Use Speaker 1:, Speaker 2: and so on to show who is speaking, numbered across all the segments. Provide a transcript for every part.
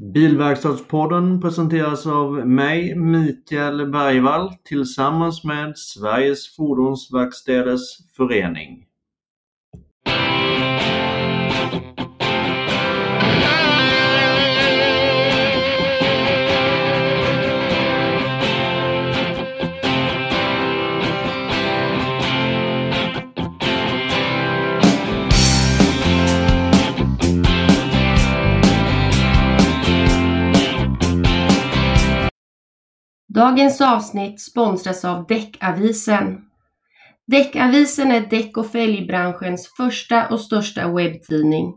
Speaker 1: Bilverkstadspodden presenteras av mig, Mikael Bergvall, tillsammans med Sveriges Fordonsverkstäders Förening.
Speaker 2: Dagens avsnitt sponsras av Däckavisen. Däckavisen är däck och fälgbranschens första och största webbtidning.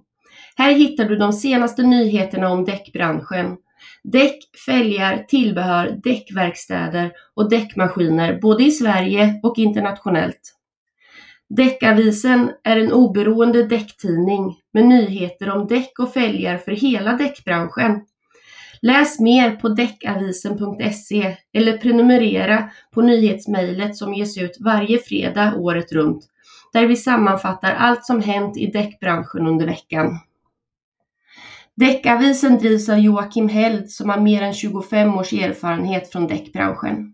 Speaker 2: Här hittar du de senaste nyheterna om däckbranschen. Däck, fälgar, tillbehör, däckverkstäder och däckmaskiner både i Sverige och internationellt. Däckavisen är en oberoende däcktidning med nyheter om däck och fälgar för hela däckbranschen. Läs mer på däckavisen.se eller prenumerera på nyhetsmejlet som ges ut varje fredag året runt, där vi sammanfattar allt som hänt i däckbranschen under veckan. Däckavisen drivs av Joakim Held som har mer än 25 års erfarenhet från däckbranschen.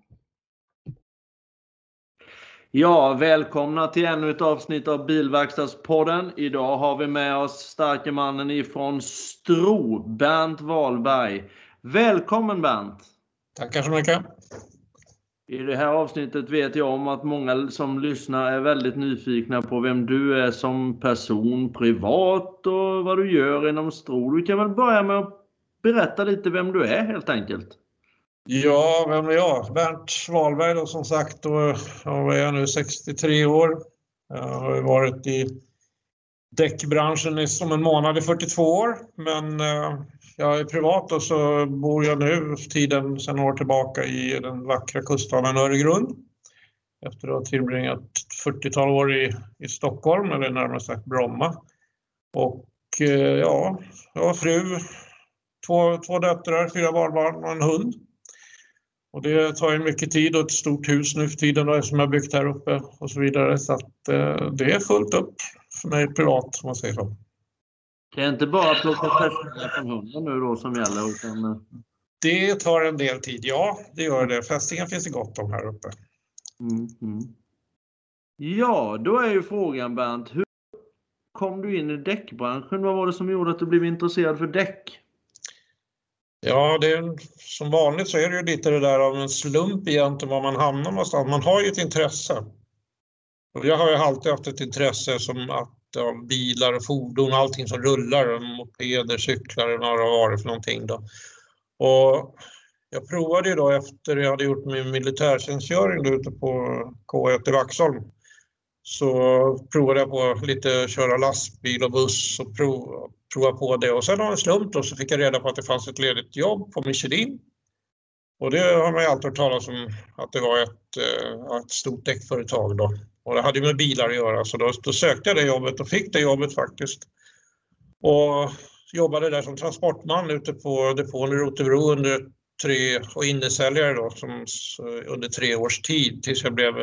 Speaker 1: Ja, välkomna till ännu ett avsnitt av Bilverkstadspodden. Idag har vi med oss starke mannen ifrån Stro, Bernt Wahlberg. Välkommen Bernt!
Speaker 3: Tackar så mycket!
Speaker 1: I det här avsnittet vet jag om att många som lyssnar är väldigt nyfikna på vem du är som person privat och vad du gör inom Stro. Du kan väl börja med att berätta lite vem du är helt enkelt.
Speaker 3: Ja, vem är jag? Bernt Wahlberg då som sagt. Och jag är nu 63 år. Jag har varit i däckbranschen i som en månad i 42 år. Men eh, jag är privat och så bor jag nu tiden sedan år tillbaka i den vackra kuststaden Öregrund. Efter att ha tillbringat 40-tal år i, i Stockholm, eller närmare sagt Bromma. Och eh, ja, jag har fru, två, två döttrar, fyra barnbarn och en hund. Och det tar ju mycket tid och ett stort hus nu för tiden då, som jag byggt här uppe och så vidare. Så att eh, det är fullt upp för mig privat om man säger så.
Speaker 1: Det är inte bara plocka fästingar från hunden nu då som gäller? Utan... Eh,
Speaker 3: det tar en del tid, ja det gör det. Fästingar finns det gott om här uppe.
Speaker 1: Mm, mm. Ja, då är ju frågan Bernt, hur kom du in i däckbranschen? Vad var det som gjorde att du blev intresserad för däck?
Speaker 3: Ja, det är, som vanligt så är det ju lite det där av en slump egentligen var man hamnar någonstans. Man har ju ett intresse. Och jag har ju alltid haft ett intresse som att ja, bilar och fordon, allting som rullar, mopeder, cyklar eller vad det har varit för någonting. Då. Och jag provade ju då efter jag hade gjort min militärtjänstgöring då ute på K1 i Vaxholm så provade jag på lite köra lastbil och buss och prov, prova på det. Och sen av en slump då så fick jag reda på att det fanns ett ledigt jobb på Michelin. Och det har man ju alltid hört talas om att det var ett, eh, ett stort däckföretag då. Och det hade med bilar att göra så då, då sökte jag det jobbet och fick det jobbet faktiskt. Och jobbade där som transportman ute på depån i Rotebro under tre, och innesäljare då som, under tre års tid tills jag blev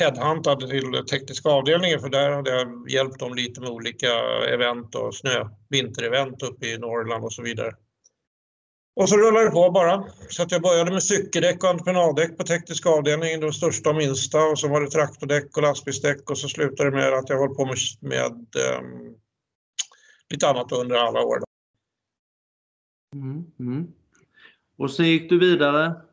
Speaker 3: headhuntad till tekniska avdelningen för där hade jag hjälpt dem lite med olika event och snö, vinterevent uppe i Norrland och så vidare. Och så rullade det på bara. Så att jag började med cykeldäck och entreprenaddäck på tekniska avdelningen, de största och minsta. Och så var det traktordäck och lastbilsdäck och så slutade det med att jag höll på med, med um, lite annat under alla år.
Speaker 1: Mm, mm. Och sen gick du vidare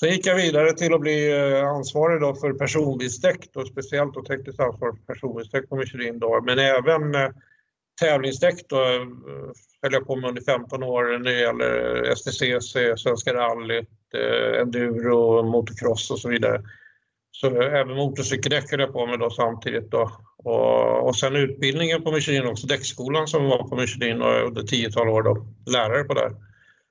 Speaker 3: Sen gick jag vidare till att bli eh, ansvarig då för personbilsdäck, och speciellt då tekniskt ansvar för personbilsdäck på Michelin. Då. Men även eh, tävlingsdäck då, eh, höll jag på med under 15 år när det gäller STCC, Svenska rallyt, enduro, motocross och så vidare. Så även motorcykeldäck höll jag på med då samtidigt. Då. Och, och sen utbildningen på Michelin också, däckskolan som var på Michelin under tiotal år då, lärare på där.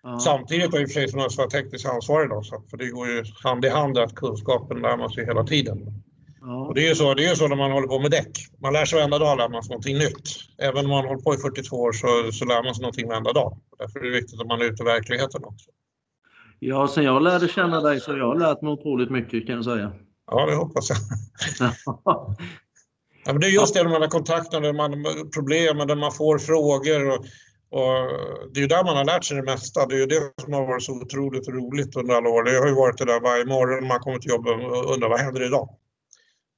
Speaker 3: Ja. Samtidigt har för sig som jag tekniskt ansvarig då, så, för det går ju hand i hand att kunskapen lär man sig hela tiden. Ja. Och det är ju så, det är så när man håller på med däck. Man lär sig varenda dag lär man sig någonting nytt. Även om man håller på i 42 år så, så lär man sig någonting varenda dag. Därför är det viktigt att man är ute i verkligheten också.
Speaker 1: Ja, sen jag lärde känna dig så jag har lärt mig otroligt mycket kan jag säga.
Speaker 3: Ja, det hoppas jag. ja, men det är just det, de här kontakterna, man, problemen, där man får frågor. Och och det är ju där man har lärt sig det mesta. Det är ju det som har varit så otroligt roligt under alla år. Det har ju varit det där varje morgon man kommer till jobbet och undrar vad händer idag?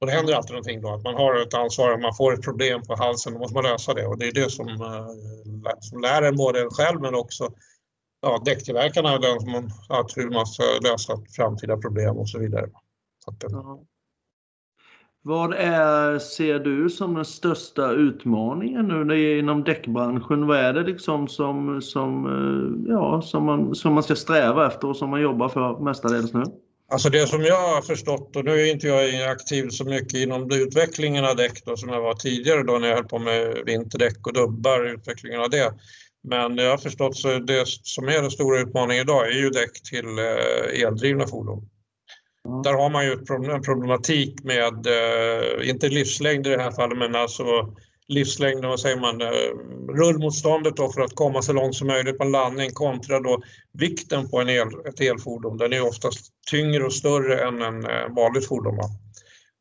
Speaker 3: Och det händer alltid någonting då, att man har ett ansvar, att man får ett problem på halsen, då måste man lösa det. Och det är det som, eh, som lär en både en själv men också ja, däcktillverkarna, den som, att hur man ska lösa framtida problem och så vidare. Så att,
Speaker 1: Ja. Vad är, ser du som den största utmaningen nu när är inom däckbranschen? Vad är det liksom som, som, eh, ja, som, man, som man ska sträva efter och som man jobbar för mestadels nu?
Speaker 3: Alltså det som jag har förstått, och nu är inte jag aktiv så mycket inom utvecklingen av däck då, som jag var tidigare då när jag höll på med vinterdäck och dubbar, utvecklingen av det. Men jag har förstått så det som är den stora utmaningen idag är ju däck till eh, eldrivna fordon. Där har man ju en problematik med, eh, inte livslängd i det här fallet, men alltså livslängden, vad säger man, eh, rullmotståndet då för att komma så långt som möjligt på en landning kontra då vikten på en el, ett elfordon. Den är oftast tyngre och större än en eh, vanligt fordon. Va?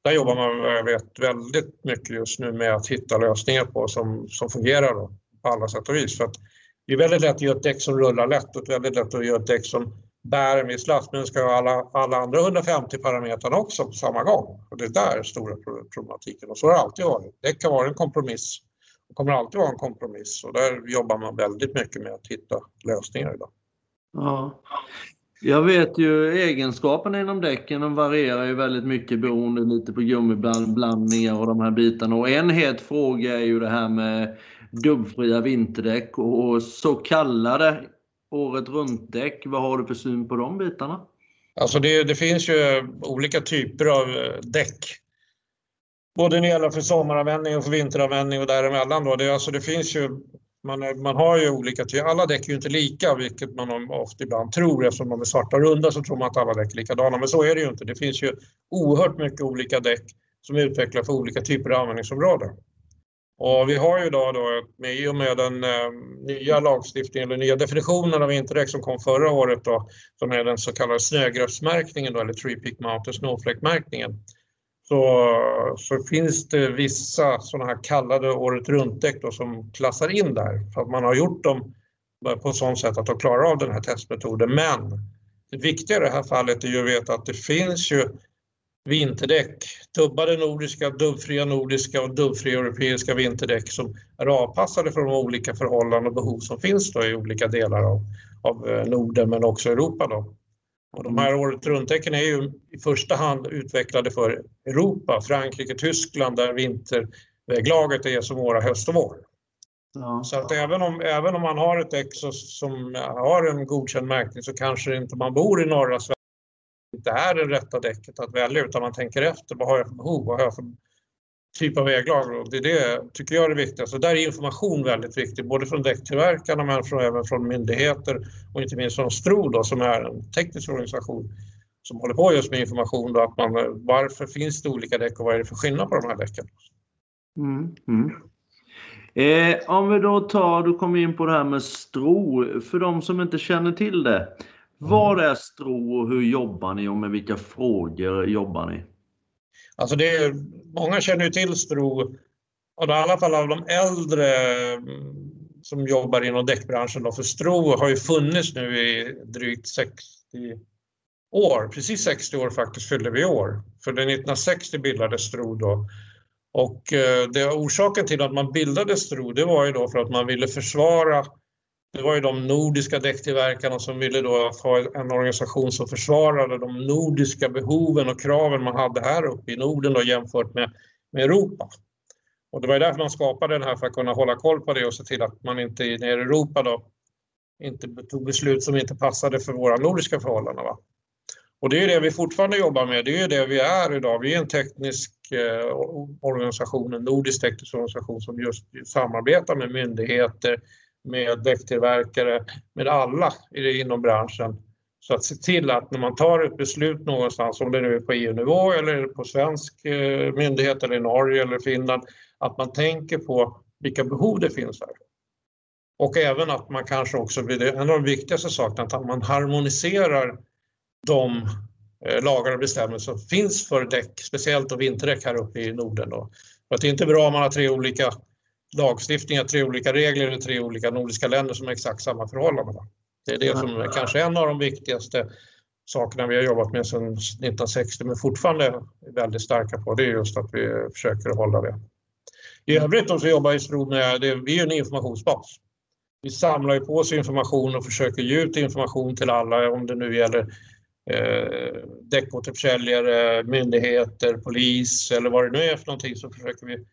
Speaker 3: Där jobbar man, jag vet, väldigt mycket just nu med att hitta lösningar på som, som fungerar då, på alla sätt och vis. För att det är väldigt lätt att göra ett däck som rullar lätt och väldigt lätt att göra ett däck som bär en viss last, men ska ha alla, alla andra 150 parametrarna också på samma gång. Och det är där stora problematiken och så har det alltid varit. Det kan vara en kompromiss och kommer alltid vara en kompromiss och där jobbar man väldigt mycket med att hitta lösningar idag.
Speaker 1: Ja. Jag vet ju egenskaperna inom däcken de varierar ju väldigt mycket beroende lite på gummiblandningar och de här bitarna. Och en het fråga är ju det här med dubbfria vinterdäck och så kallade året runt-däck. Vad har du för syn på de bitarna?
Speaker 3: Alltså det, det finns ju olika typer av eh, däck. Både när det gäller för sommaranvändning och för vinteranvändning och däremellan. Då. Det, alltså det finns ju, man, eh, man har ju olika typer. Alla däck är ju inte lika, vilket man ofta ibland tror. Eftersom de är svarta och runda så tror man att alla däck är likadana. Men så är det ju inte. Det finns ju oerhört mycket olika däck som är utvecklade för olika typer av användningsområden. Och vi har ju idag då, med, i och med den eh, nya lagstiftningen, eller nya definitionen av Interreg som kom förra året då, som är den så kallade snögräsmärkningen då, eller Tree Peak Mountain Snowflake-märkningen, så, så finns det vissa sådana här kallade året runt-däck som klassar in där, för att man har gjort dem eh, på ett sådant sätt att de klarar av den här testmetoden. Men det viktiga i det här fallet är ju att veta att det finns ju vinterdäck, dubbade nordiska, dubbfria nordiska och dubbfria europeiska vinterdäck som är avpassade för de olika förhållanden och behov som finns i olika delar av, av eh, Norden men också Europa. Då. Och de här året runt-däcken är ju i första hand utvecklade för Europa, Frankrike, Tyskland där vinterväglaget är som våra höst och vår. Ja. Så att även om, även om man har ett däck som har en godkänd märkning så kanske inte man bor i norra Sverige inte är det rätta däcket att välja utan man tänker efter. Vad har jag för behov? Vad har jag för typ av väglag? Och det är det tycker jag är det viktigaste. Där är information väldigt viktig, både från däcktillverkarna men från, även från myndigheter och inte minst från STRO då, som är en teknisk organisation som håller på just med information. Då, att man, varför finns det olika däck och vad är det för skillnad på de här däcken?
Speaker 1: Mm, mm. Eh, om vi då tar, du kom in på det här med STRO, för de som inte känner till det. Vad är Stro och hur jobbar ni och med vilka frågor jobbar ni?
Speaker 3: Alltså det är, många känner ju till Stro, och i alla fall av de äldre mm, som jobbar inom däckbranschen. Då, för Stro har ju funnits nu i drygt 60 år, precis 60 år faktiskt fyllde vi i år. För det 1960 bildades Stro då. Och eh, det, orsaken till att man bildade Stro det var ju då för att man ville försvara det var ju de nordiska däcktillverkarna som ville då ha en organisation som försvarade de nordiska behoven och kraven man hade här uppe i Norden då jämfört med, med Europa. Och det var därför man skapade den här för att kunna hålla koll på det och se till att man inte nere i Europa då inte tog beslut som inte passade för våra nordiska förhållanden. Va? Och det är det vi fortfarande jobbar med, det är det vi är idag. Vi är en teknisk eh, organisation, en nordisk teknisk organisation som just samarbetar med myndigheter, med däcktillverkare, med alla inom branschen. Så att se till att när man tar ett beslut någonstans, om det nu är på EU-nivå eller på svensk eh, myndighet eller i Norge eller Finland, att man tänker på vilka behov det finns här. Och även att man kanske också, en av de viktigaste sakerna, att man harmoniserar de eh, lagar och bestämmelser som finns för däck, speciellt och vinterdäck här uppe i Norden. Då. För att det är inte bra om man har tre olika lagstiftningar, tre olika regler i tre olika nordiska länder som har exakt samma förhållanden. Det är det som är kanske en av de viktigaste sakerna vi har jobbat med sedan 1960 men fortfarande är väldigt starka på. Det är just att vi försöker hålla det. I övrigt så jobbar Istro med, det, vi är en informationsbas. Vi samlar ju på oss information och försöker ge ut information till alla om det nu gäller eh, däckåterförsäljare, myndigheter, polis eller vad det nu är för någonting så försöker vi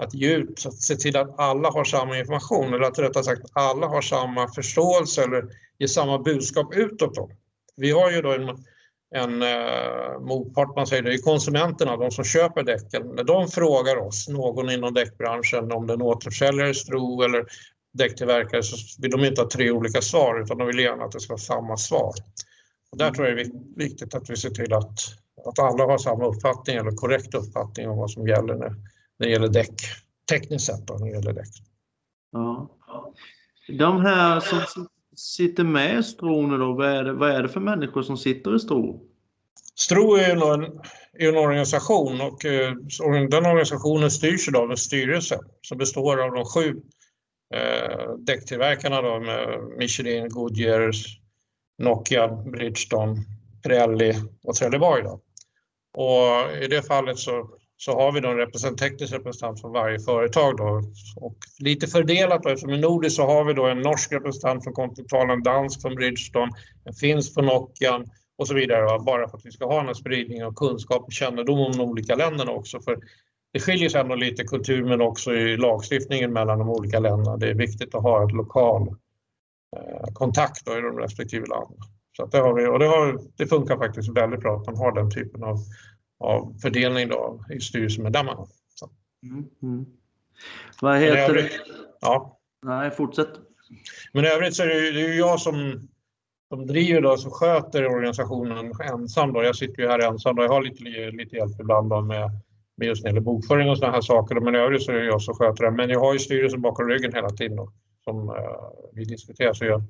Speaker 3: att ge att se till att alla har samma information eller att rättare sagt alla har samma förståelse eller ger samma budskap utåt. Då. Vi har ju då en, en eh, motpart, man säger det, är konsumenterna, de som köper däcken. När de frågar oss, någon inom däckbranschen, om det är en återförsäljare, Stro eller däcktillverkare så vill de inte ha tre olika svar utan de vill gärna att det ska vara samma svar. Och där tror jag det är viktigt att vi ser till att, att alla har samma uppfattning eller korrekt uppfattning om vad som gäller när, när det gäller däck, tekniskt sett då, när det gäller däck. Ja.
Speaker 1: De här som sitter med i Stro nu då, vad är, det, vad är det för människor som sitter i Stro?
Speaker 3: Stro är ju en, är en organisation och eh, den organisationen styrs av en styrelse som består av de sju eh, däcktillverkarna då med Michelin, Goodyear, Nokia, Bridgestone, Pirelli och Trelleborg. Då. Och I det fallet så, så har vi då en representant, teknisk representant från varje företag. Då. Och lite fördelat, då, eftersom i Nordic så har vi då en norsk representant från Continental, en dansk från Bridgestone, en finsk från Nokia och så vidare. Då, bara för att vi ska ha den här spridningen av kunskap och kännedom om de olika länderna också. För det skiljer sig ändå lite kultur men också i lagstiftningen mellan de olika länderna. Det är viktigt att ha ett lokal eh, kontakt kontakt i de respektive länderna. Så det, har vi, och det, har, det funkar faktiskt väldigt bra att man har den typen av, av fördelning då, i styrelsemedlemmarna. Mm, mm.
Speaker 1: Vad heter det?
Speaker 3: Ja.
Speaker 1: Nej, fortsätt.
Speaker 3: Men i övrigt så är det, det är jag som, som driver då, som sköter organisationen ensam. Då. Jag sitter ju här ensam. Då. Jag har lite, lite hjälp ibland då med med just när det gäller bokföring och sådana här saker. Men i övrigt så är det jag som sköter det. Men jag har ju styrelsen bakom ryggen hela tiden då, som uh, vi diskuterar. Så jag,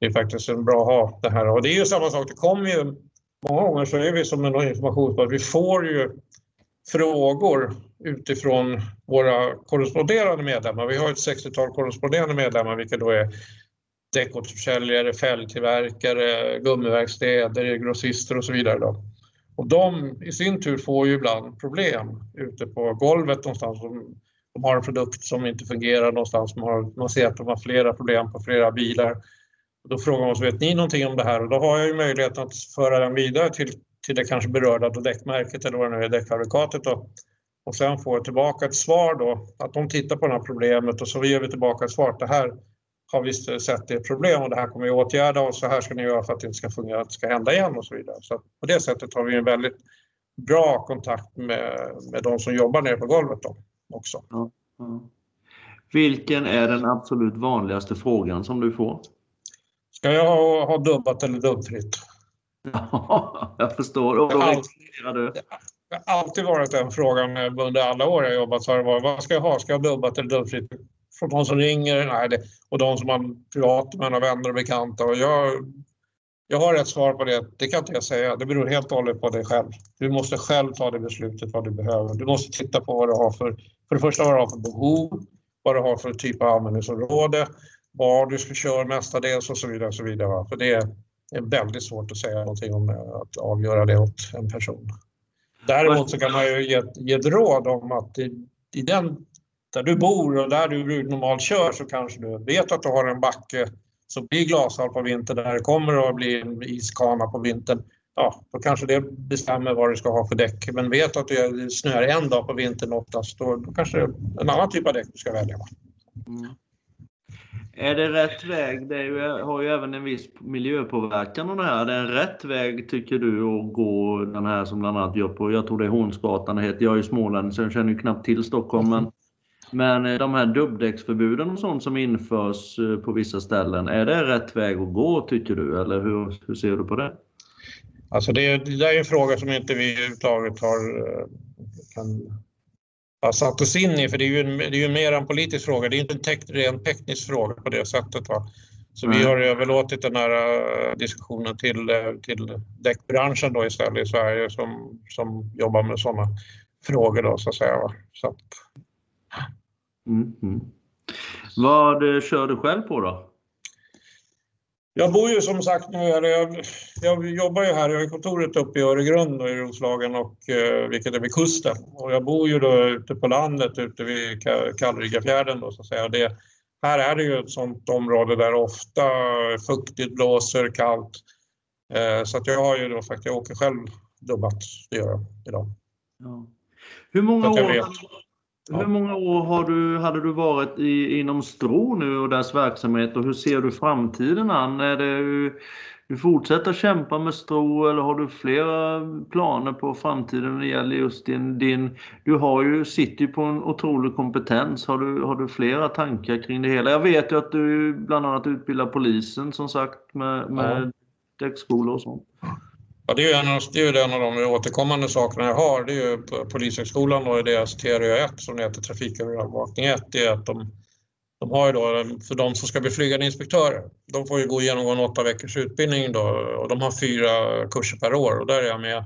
Speaker 3: det är faktiskt en bra att ha det här. Och det är ju samma sak, det kommer ju många gånger så är vi som en informationsbas. Vi får ju frågor utifrån våra korresponderande medlemmar. Vi har ett 60-tal korresponderande medlemmar, vilka då är däckåterförsäljare, fälgtillverkare, gummiverkstäder, grossister och så vidare. Då. Och de i sin tur får ju ibland problem ute på golvet någonstans. De har en produkt som inte fungerar någonstans. Man, har, man ser att de har flera problem på flera bilar. Och då frågar man oss, vet ni någonting om det här? Och då har jag ju möjlighet att föra den vidare till, till det kanske berörda däckmärket eller vad det nu är, däckfabrikatet. Då. Och sen får jag tillbaka ett svar då, att de tittar på det här problemet och så ger vi tillbaka ett svar. Det här har vi sett det är ett problem och det här kommer vi åtgärda och så här ska ni göra för att det inte ska fungera, att det ska hända igen och så vidare. Så på det sättet har vi en väldigt bra kontakt med, med de som jobbar nere på golvet då också. Ja, ja.
Speaker 1: Vilken är den absolut vanligaste frågan som du får?
Speaker 3: Ska jag ha, ha dubbat eller dubbfritt?
Speaker 1: Ja, jag förstår. Och då
Speaker 3: rekommenderar du? Det har alltid varit den frågan under alla år jag jobbat. Så har det varit, vad ska jag ha? Ska jag ha dubbat eller dubbfritt? från de som ringer nej, det, och de som man privat med vänner och bekanta. Och jag, jag har ett svar på det, det kan inte jag säga. Det beror helt och hållet på dig själv. Du måste själv ta det beslutet vad du behöver. Du måste titta på vad du har för, för det första vad du har för behov, vad du har för typ av användningsområde, var du ska köra mestadels och så vidare. Och så vidare För det är, det är väldigt svårt att säga någonting om eh, att avgöra det åt en person. Däremot så kan man ju ge, ge ett råd om att i, i den där du bor och där du normalt kör så kanske du vet att du har en backe som blir glashal på vintern, där det kommer att bli en iskana på vintern. Ja, då kanske det bestämmer vad du ska ha för däck. Men vet att det snöar en dag på vintern oftast, då, då kanske det är en annan typ av däck du ska välja. Mm.
Speaker 1: Är det rätt väg? Det ju, har ju även en viss miljöpåverkan och det här. Det är en rätt väg tycker du att gå den här som bland annat gör på, jag tror det är Hornsgatan heter. Jag är ju smålänning så jag känner ju knappt till Stockholm. Men men eh, de här dubbdäcksförbuden och sånt som införs eh, på vissa ställen, är det rätt väg att gå tycker du? Eller hur, hur ser du på det?
Speaker 3: Alltså det, det är en fråga som inte vi överhuvudtaget har, eh, kan, har satt oss in i, för det är ju, en, det är ju mer en politisk fråga. Det är inte en tek, rent teknisk fråga på det sättet. Va? Så mm. vi har överlåtit den här diskussionen till, till däckbranschen då istället i Sverige som, som jobbar med sådana frågor. Då, så att säga. Va? Så att,
Speaker 1: Mm, mm. Vad kör du själv på då?
Speaker 3: Jag bor ju som sagt nu, jag, jag jobbar ju här, jag har kontoret uppe i Öregrund i Roslagen, och, eh, vilket är vid kusten. Och jag bor ju då ute på landet ute vid Kallrygafjärden då så att säga. Det, här är det ju ett sånt område där ofta fuktigt blåser, kallt. Eh, så att jag har ju då faktiskt, jag åker själv dubbat, det gör jag idag. Ja.
Speaker 1: Hur många år Ja. Hur många år har du, hade du varit i, inom Stro nu och dess verksamhet och hur ser du framtiden an? Är det, du fortsätter kämpa med Stro eller har du flera planer på framtiden när det gäller just din... din du har ju, sitter ju på en otrolig kompetens. Har du, har du flera tankar kring det hela? Jag vet ju att du bland annat utbildar polisen som sagt med, med ja. däckskolor och sånt.
Speaker 3: Ja, det är en av, det är en av de återkommande sakerna jag har. Det är ju Polishögskolan och deras TRÖ 1 som heter, Trafikövervakning 1, det är att de, de har ju då, för de som ska bli flygande inspektörer, de får ju gå igenom en åtta veckors utbildning då och de har fyra kurser per år och där är jag med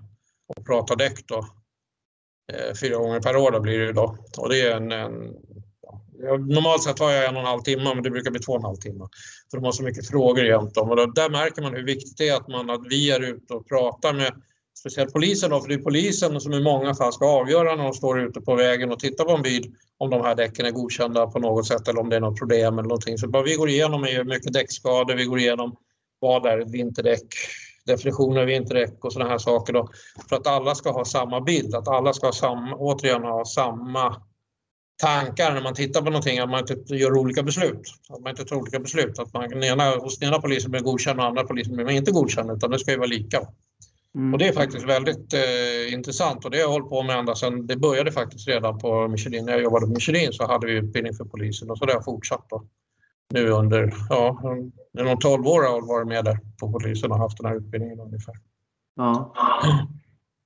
Speaker 3: och pratar däck då. Eh, fyra gånger per år då blir det ju då. Och det är en, en Normalt sett har jag en och en halv timme, men det brukar bli två och en halv timme. För de har så mycket frågor jämt om. Och då, där märker man hur viktigt det är att, man, att vi är ute och pratar med speciellt polisen, då, för det är polisen som i många fall ska avgöra när de står ute på vägen och tittar på en bil om de här däcken är godkända på något sätt eller om det är något problem eller någonting. Så vad vi går igenom är mycket däckskador, vi går igenom vad är ett vinterdäck, definitioner av vinterdäck och sådana här saker då, för att alla ska ha samma bild, att alla ska ha samma, återigen ha samma tankar när man tittar på någonting, att man inte gör olika beslut. Att man inte tar olika beslut. Att man, den ena, hos den ena polisen blir godkänd och andra polisen blir inte godkänd, utan det ska ju vara lika. Mm. Och det är faktiskt väldigt eh, intressant och det har jag hållit på med ända sedan, det började faktiskt redan på Michelin, när jag jobbade på Michelin så hade vi utbildning för polisen och så har jag fortsatt då. Nu under, ja, under 12 år har jag varit med där på polisen och haft den här utbildningen ungefär. Ja.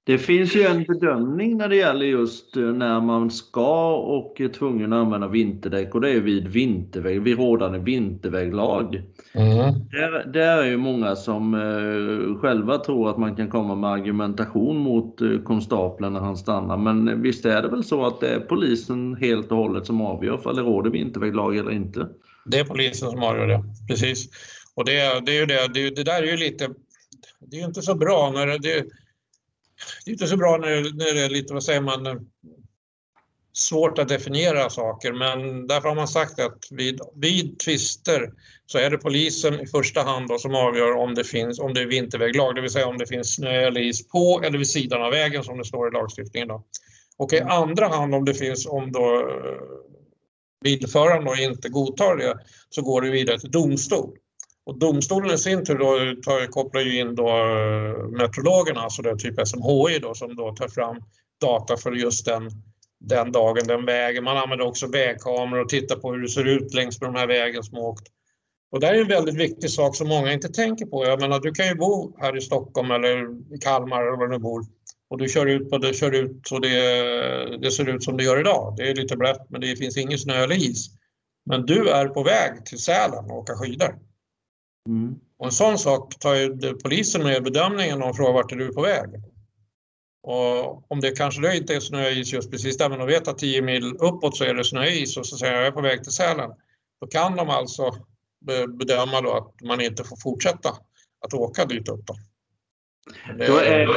Speaker 1: Det finns ju en bedömning när det gäller just eh, när man ska och är tvungen att använda vinterdäck och det är vid vinterväg, vid rådande vinterväglag. Mm. Där, där är ju många som eh, själva tror att man kan komma med argumentation mot eh, konstapeln när han stannar. Men visst är det väl så att det är polisen helt och hållet som avgör om det råder vinterväglag eller inte?
Speaker 3: Det är polisen som avgör det, precis. Och det, det är ju det, det, det där är ju lite, det är ju inte så bra när det det är inte så bra när, när det är lite, vad säger man, svårt att definiera saker men därför har man sagt att vid, vid tvister så är det polisen i första hand då som avgör om det, finns, om det är vinterväglag, det vill säga om det finns snö eller is på eller vid sidan av vägen som det står i lagstiftningen. Då. Och i andra hand om det finns, om då eh, bilföraren då inte godtar det så går det vidare till domstol. Och domstolen i sin tur då tar, kopplar ju in då eh, meteorologerna, alltså det typ SMHI då, som då tar fram data för just den, den dagen, den vägen. Man använder också vägkameror och tittar på hur det ser ut längs med de här vägen som åkt. Och det är en väldigt viktig sak som många inte tänker på. Jag menar, du kan ju bo här i Stockholm eller i Kalmar eller var du bor och du kör ut och det kör ut och det, det ser ut som det gör idag. Det är lite blött men det finns ingen snö eller is. Men du är på väg till Sälen och åka skidor. Mm. Och en sån sak tar ju polisen med i bedömningen de frågar vart är du på väg. Och om det kanske det inte är snöis just precis där, men de vet att 10 mil uppåt så är det snöis och så säger jag, jag är på väg till Sälen. Då kan de alltså bedöma då att man inte får fortsätta att åka dit upp. Då.
Speaker 1: Det... Då är,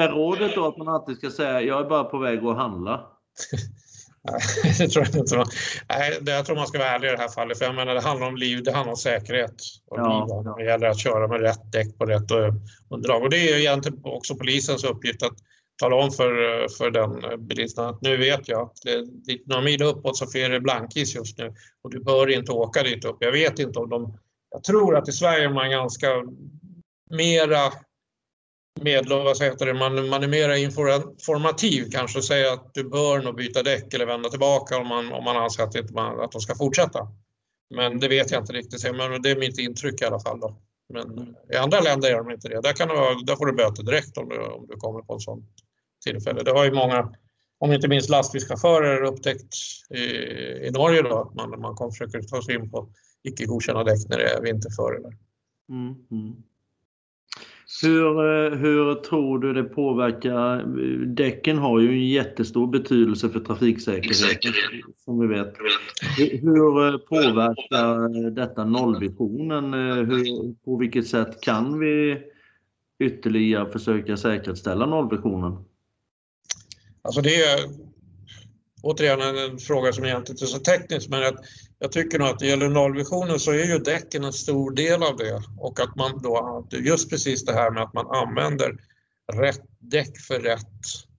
Speaker 1: är rådet då att man alltid ska säga, jag är bara på väg att handla?
Speaker 3: det tror jag inte. Nej, jag tror man ska vara ärlig i det här fallet. För jag menar, det handlar om liv, det handlar om säkerhet. Och ja, liv. Det gäller att köra med rätt däck på rätt eh, underlag. Och det är egentligen också polisens uppgift att tala om för, för den bilisten att nu vet jag att några mil uppåt så är det blankis just nu och du bör inte åka dit upp. Jag vet inte om de... Jag tror att i Sverige är man ganska mera med, vad heter det, man, man är mer informativ kanske och säger att du bör nog byta däck eller vända tillbaka om man, om man anser att, inte man, att de ska fortsätta. Men det vet jag inte riktigt, men det är mitt intryck i alla fall. Då. Men i andra länder är de inte det. Där, kan det vara, där får du böter direkt om du, om du kommer på ett sådant tillfälle. Det har ju många, om inte minst lastbilschaufförer, upptäckt i, i Norge då, att man, man kommer försöker ta sig in på icke godkända däck när det är vinterföre. Mm, mm.
Speaker 1: Hur, eh, hur tror du det påverkar? Däcken har ju en jättestor betydelse för trafiksäkerheten som vi vet. Hur eh, påverkar detta nollvisionen? Eh, hur, på vilket sätt kan vi ytterligare försöka säkerställa nollvisionen?
Speaker 3: Alltså det är återigen en fråga som egentligen inte är så teknisk men att jag tycker nog att det gäller nollvisionen så är ju däcken en stor del av det och att man då, just precis det här med att man använder rätt däck för rätt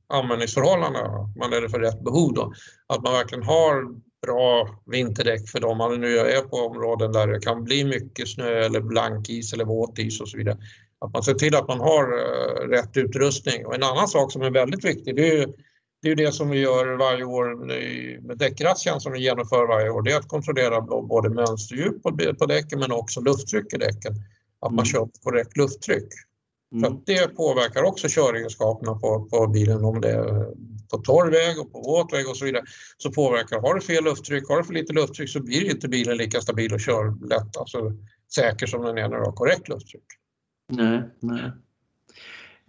Speaker 3: användningsförhållanden, man är det för rätt behov då. Att man verkligen har bra vinterdäck för dem man nu är på områden där det kan bli mycket snö eller blankis eller våtis och så vidare. Att man ser till att man har eh, rätt utrustning. Och en annan sak som är väldigt viktig det är ju det är det som vi gör varje år med däckrazzian som vi genomför varje år. Det är att kontrollera både mönsterdjup på däcken men också lufttryck i däcken. Att man mm. kör på korrekt lufttryck. Mm. För det påverkar också köregenskaperna på, på bilen om det är på torr väg och på våt väg och så vidare. Så påverkar, har du fel lufttryck, har du för lite lufttryck så blir inte bilen lika stabil och kör lätt, alltså säker som den är när du har korrekt lufttryck.
Speaker 1: Nej, nej.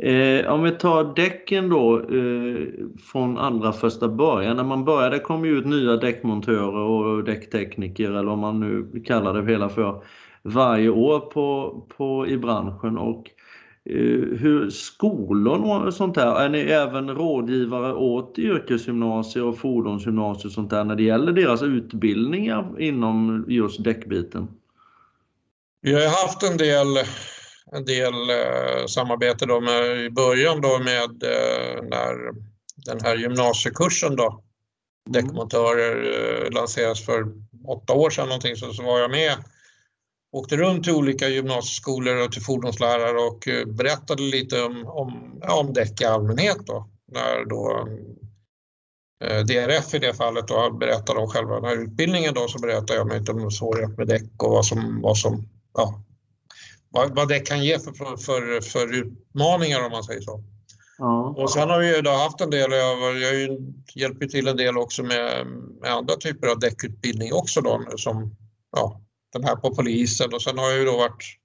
Speaker 1: Eh, om vi tar däcken då eh, från allra första början. När man började kom ju ut nya däckmontörer och däcktekniker eller vad man nu kallar det hela för varje år på, på, i branschen. Och eh, hur skolor och sånt där, är ni även rådgivare åt yrkesgymnasier och fordonsgymnasier och sånt där när det gäller deras utbildningar inom just däckbiten?
Speaker 3: Vi har haft en del en del eh, samarbete då med, i början då med eh, när den här gymnasiekursen då, mm. däckmontörer eh, lanserades för åtta år sedan någonting så, så var jag med åkte runt till olika gymnasieskolor och till fordonslärare och eh, berättade lite om, om, ja, om däck i allmänhet då. När då eh, DRF i det fallet då berättade om själva den här utbildningen då så berättade jag lite om svårigheter med däck och vad som, vad som ja, vad, vad det kan ge för, för, för utmaningar om man säger så. Ja. Och sen har vi ju haft en del, jag, jag hjälper till en del också med, med andra typer av däckutbildning också då, som ja, den här på polisen och sen har jag ju då varit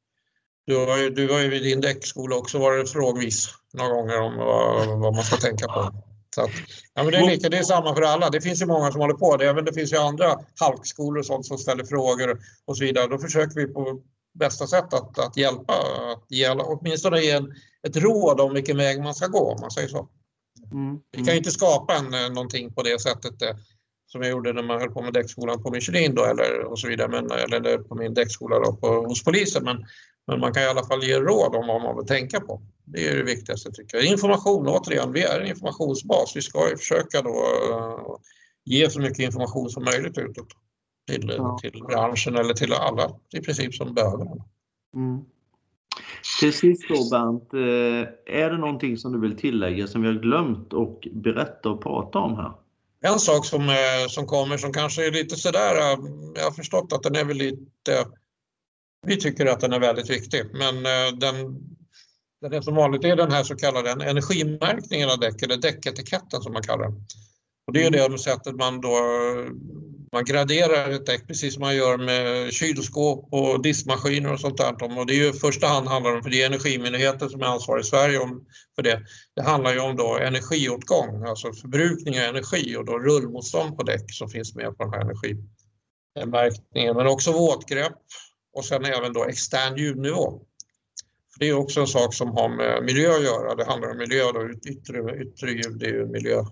Speaker 3: du har ju, du har ju vid din däckskola också varit frågvis några gånger om vad, vad man ska tänka på. Att, ja, men det, är lika, det är samma för alla. Det finns ju många som håller på. Det, även det finns ju andra halkskolor och sånt som ställer frågor och så vidare. Då försöker vi på bästa sätt att, att hjälpa, att ge, åtminstone ge en, ett råd om vilken väg man ska gå om man säger så. Mm. Vi kan inte skapa en, eh, någonting på det sättet eh, som jag gjorde när man höll på med däckskolan på Michelin då, eller, och så vidare, men, eller på min däckskola då, på, hos polisen. Men, men man kan i alla fall ge råd om vad man vill tänka på. Det är det viktigaste tycker jag. Information, återigen, vi är en informationsbas. Vi ska ju försöka då uh, ge så mycket information som möjligt utåt till, ja. till branschen eller till alla i princip som behöver den. Mm.
Speaker 1: Till sist då Bernt, eh, är det någonting som du vill tillägga som vi har glömt och berätta och prata om här?
Speaker 3: En sak som, eh, som kommer som kanske är lite sådär, eh, jag har förstått att den är väl lite, vi tycker att den är väldigt viktig, men den, den är som vanligt är den här så kallade energimärkningen av däck, eller däcketiketten som man kallar den. Och det är mm. det sättet man då man graderar ett däck precis som man gör med kylskåp och diskmaskiner och sånt där. Och det är ju i första hand handlar om, för det är Energimyndigheten som är ansvarig i Sverige om, för det. Det handlar ju om då energiåtgång, alltså förbrukning av energi och då rullmotstånd på däck som finns med på den här energimärkningen. Men också våtgrepp och sen även då extern ljudnivå. För det är också en sak som har med miljö att göra. Det handlar om miljö, då, yttre, yttre ljud är ju miljö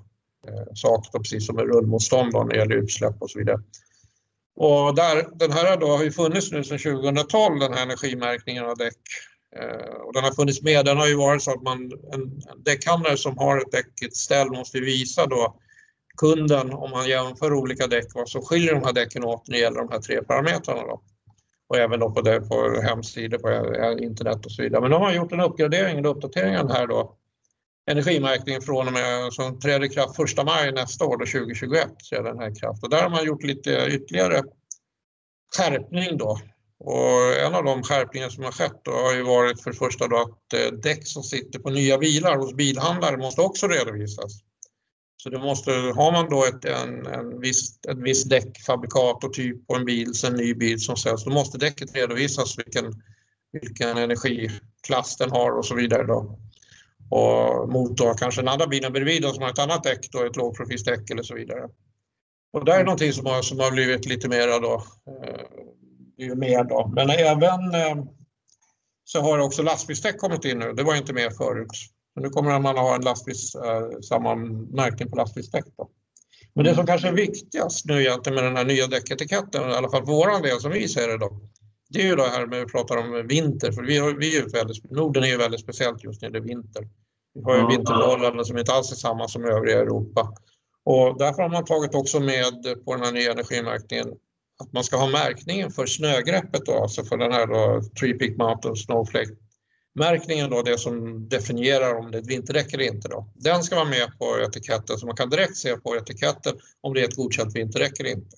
Speaker 3: Eh, sak, då, precis som med rullmotstånd då, när det gäller utsläpp och så vidare. Och där, den här då har ju funnits nu sedan 2012, den här energimärkningen av däck. Eh, och den har funnits med, den har ju varit så att man, en, en däckhandlare som har ett däck i ett ställ måste visa då kunden, om man jämför olika däck, vad som skiljer de här däcken åt när det gäller de här tre parametrarna. Då. Och även då på, det, på hemsidor, på internet och så vidare. Men nu har man gjort en uppgradering, en uppdatering här då energimärkningen från och med som träder i kraft 1 maj nästa år, då 2021, Så den här kraft. Och där har man gjort lite ytterligare skärpning då. Och en av de skärpningar som har skett då har ju varit för det första då att eh, däck som sitter på nya bilar hos bilhandlare måste också redovisas. Så det måste, har man då ett, en, en viss, ett visst däckfabrikat och typ på en bil, en ny bil som säljs, då måste däcket redovisas vilken, vilken energiklass den har och så vidare. Då. Och mot kanske den andra bilen bredvid som har ett annat däck, då, ett lågprofilsdäck eller så vidare. Och det är någonting som har, som har blivit lite mera då, eh, mer då. Men även eh, så har också lastbilsdäck kommit in nu. Det var inte med förut. Men nu kommer man ha en lastbils, eh, samma märkning på lastbilsdäck. Då. Men det som kanske är viktigast nu egentligen med den här nya däcketiketten, i alla fall för våran del som vi ser det då, det är ju det här med att vi pratar om vinter, för vi, har, vi är väldigt, Norden är ju väldigt speciellt just när det är vinter. Vi har ju ja, vinterförhållanden som inte alls är samma som övriga Europa. Och därför har man tagit också med på den här nya energimärkningen att man ska ha märkningen för snögreppet, då, alltså för den här då, Tree Peak Mountain Snowflake märkningen då, det som definierar om det är ett vinterdäck eller inte. Då. Den ska vara med på etiketten så man kan direkt se på etiketten om det är ett godkänt vinterdäck eller inte.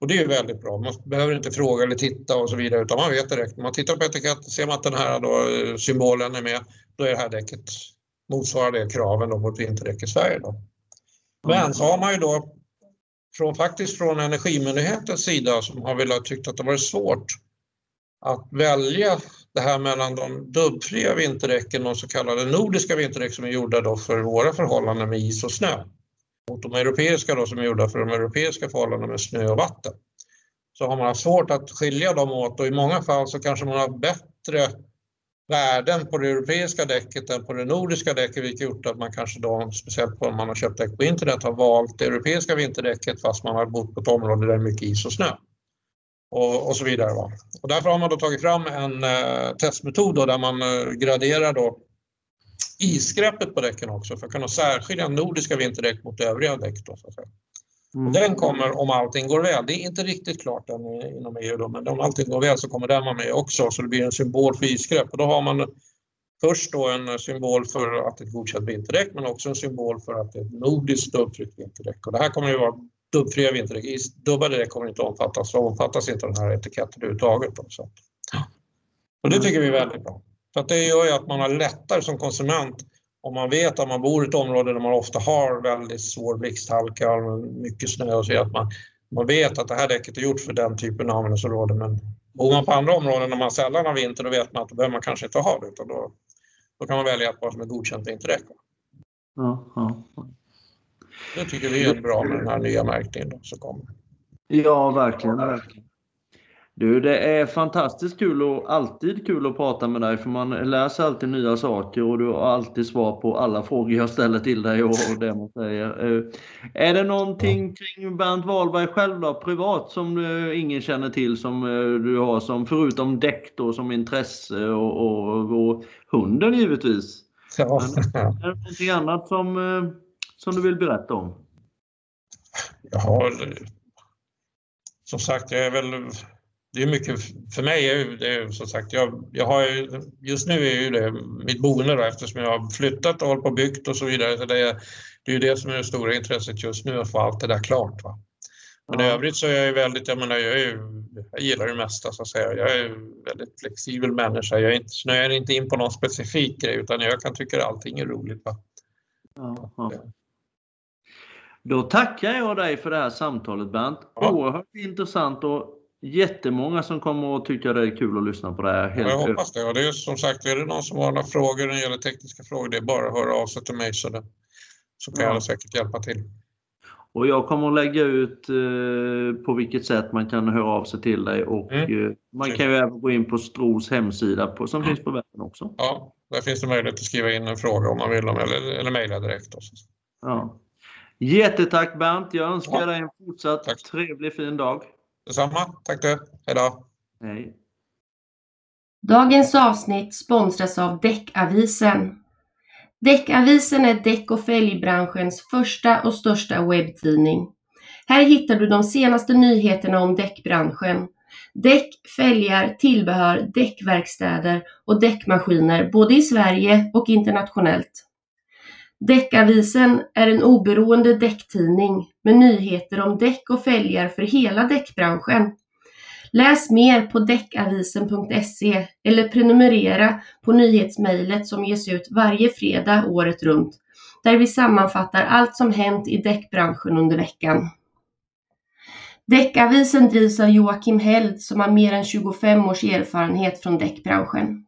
Speaker 3: Och det är väldigt bra. Man behöver inte fråga eller titta och så vidare utan man vet direkt. När man tittar på etiketten ser man att den här då, symbolen är med, då är det här däcket motsvarar det kraven då ett vinterdäck i Sverige. Då. Men så har man ju då från, faktiskt från Energimyndighetens sida som har velat tyckt att det varit svårt att välja det här mellan de dubbfria vinterdäcken och så kallade nordiska vinterdäck som är gjorda då för våra förhållanden med is och snö mot de europeiska då som är gjorda för de europeiska förhållandena med snö och vatten. Så har man haft svårt att skilja dem åt och i många fall så kanske man har bättre värden på det europeiska däcket än på det nordiska däcket vilket gjort att man kanske då, speciellt om man har köpt däck på internet, har valt det europeiska vinterdäcket fast man har bott på ett område där det är mycket is och snö. Och, och så vidare. Va? Och därför har man då tagit fram en eh, testmetod då, där man eh, graderar då isgreppet på däcken också för att kunna särskilja nordiska vinterdäck mot övriga däck. Då, så. Mm. Och den kommer om allting går väl. Det är inte riktigt klart än inom EU då, men om allting går väl så kommer den vara med också så det blir en symbol för isgrepp. Och då har man först då en symbol för att det är ett godkänt vinterdäck men också en symbol för att det är ett nordiskt dubbfritt vinterdäck. Och det här kommer ju vara dubbfria vinterdäck. Dubbade däck kommer inte omfattas, så omfattas inte den här etiketten överhuvudtaget. Då, så. Och det tycker vi är väldigt bra. För att det gör ju att man har lättare som konsument om man vet att man bor i ett område där man ofta har väldigt svår blixthalka och mycket snö och så att man, man vet att det här däcket är gjort för den typen av användningsområde. Men bor man på andra områden där man sällan har vinter då vet man att då behöver man kanske inte ha det utan då, då kan man välja ett par som är godkänt vinterdäck. Ja, ja. Det tycker vi är bra med den här nya märkningen som kommer.
Speaker 1: Ja, verkligen. verkligen. Du, det är fantastiskt kul och alltid kul att prata med dig för man lär sig alltid nya saker och du har alltid svar på alla frågor jag ställer till dig och, det man säger. Eh, är det någonting kring Bernt Wahlberg själv då, privat som ingen känner till som eh, du har som förutom däck då som intresse och, och, och hunden givetvis? Ja. är det någonting annat som, eh, som du vill berätta om?
Speaker 3: Jag har som sagt, jag är väl det är mycket, för mig är det som sagt, jag, jag har just nu är ju det mitt boende då, eftersom jag har flyttat och hållit på och byggt och så vidare. Så det, är, det är ju det som är det stora intresset just nu, att få allt det där klart. Va? Men ja. i övrigt så är jag ju väldigt, jag menar, jag, är ju, jag gillar det mesta så att säga. Jag är en väldigt flexibel människa. Jag är inte, snöar inte in på någon specifik grej utan jag kan tycka allting är roligt. Va? Ja, ja.
Speaker 1: Då tackar jag dig för det här samtalet Bernt. Ja. Oerhört intressant och jättemånga som kommer att tycka det är kul att lyssna på det här.
Speaker 3: Helt jag hoppas det. Och det är som sagt, är det någon som har några frågor när det gäller tekniska frågor, det är bara att höra av sig till mig så, det, så kan ja. jag säkert hjälpa till.
Speaker 1: Och jag kommer att lägga ut eh, på vilket sätt man kan höra av sig till dig och mm. eh, man kan ju även gå in på Stros hemsida på, som finns på webben också.
Speaker 3: Ja, där finns det möjlighet att skriva in en fråga om man vill eller, eller mejla direkt. Också.
Speaker 1: Ja. Jättetack Bernt! Jag önskar ja. dig en fortsatt Tack. trevlig fin dag.
Speaker 3: Detsamma. Tack du. Hej då.
Speaker 1: Hej.
Speaker 2: Dagens avsnitt sponsras av Däckavisen. Däckavisen är däck och fälgbranschens första och största webbtidning. Här hittar du de senaste nyheterna om däckbranschen. Däck, fälgar, tillbehör, däckverkstäder och däckmaskiner både i Sverige och internationellt. Däckavisen är en oberoende däcktidning med nyheter om däck och fälgar för hela däckbranschen. Läs mer på däckavisen.se eller prenumerera på nyhetsmejlet som ges ut varje fredag året runt, där vi sammanfattar allt som hänt i däckbranschen under veckan. Däckavisen drivs av Joakim Held som har mer än 25 års erfarenhet från däckbranschen.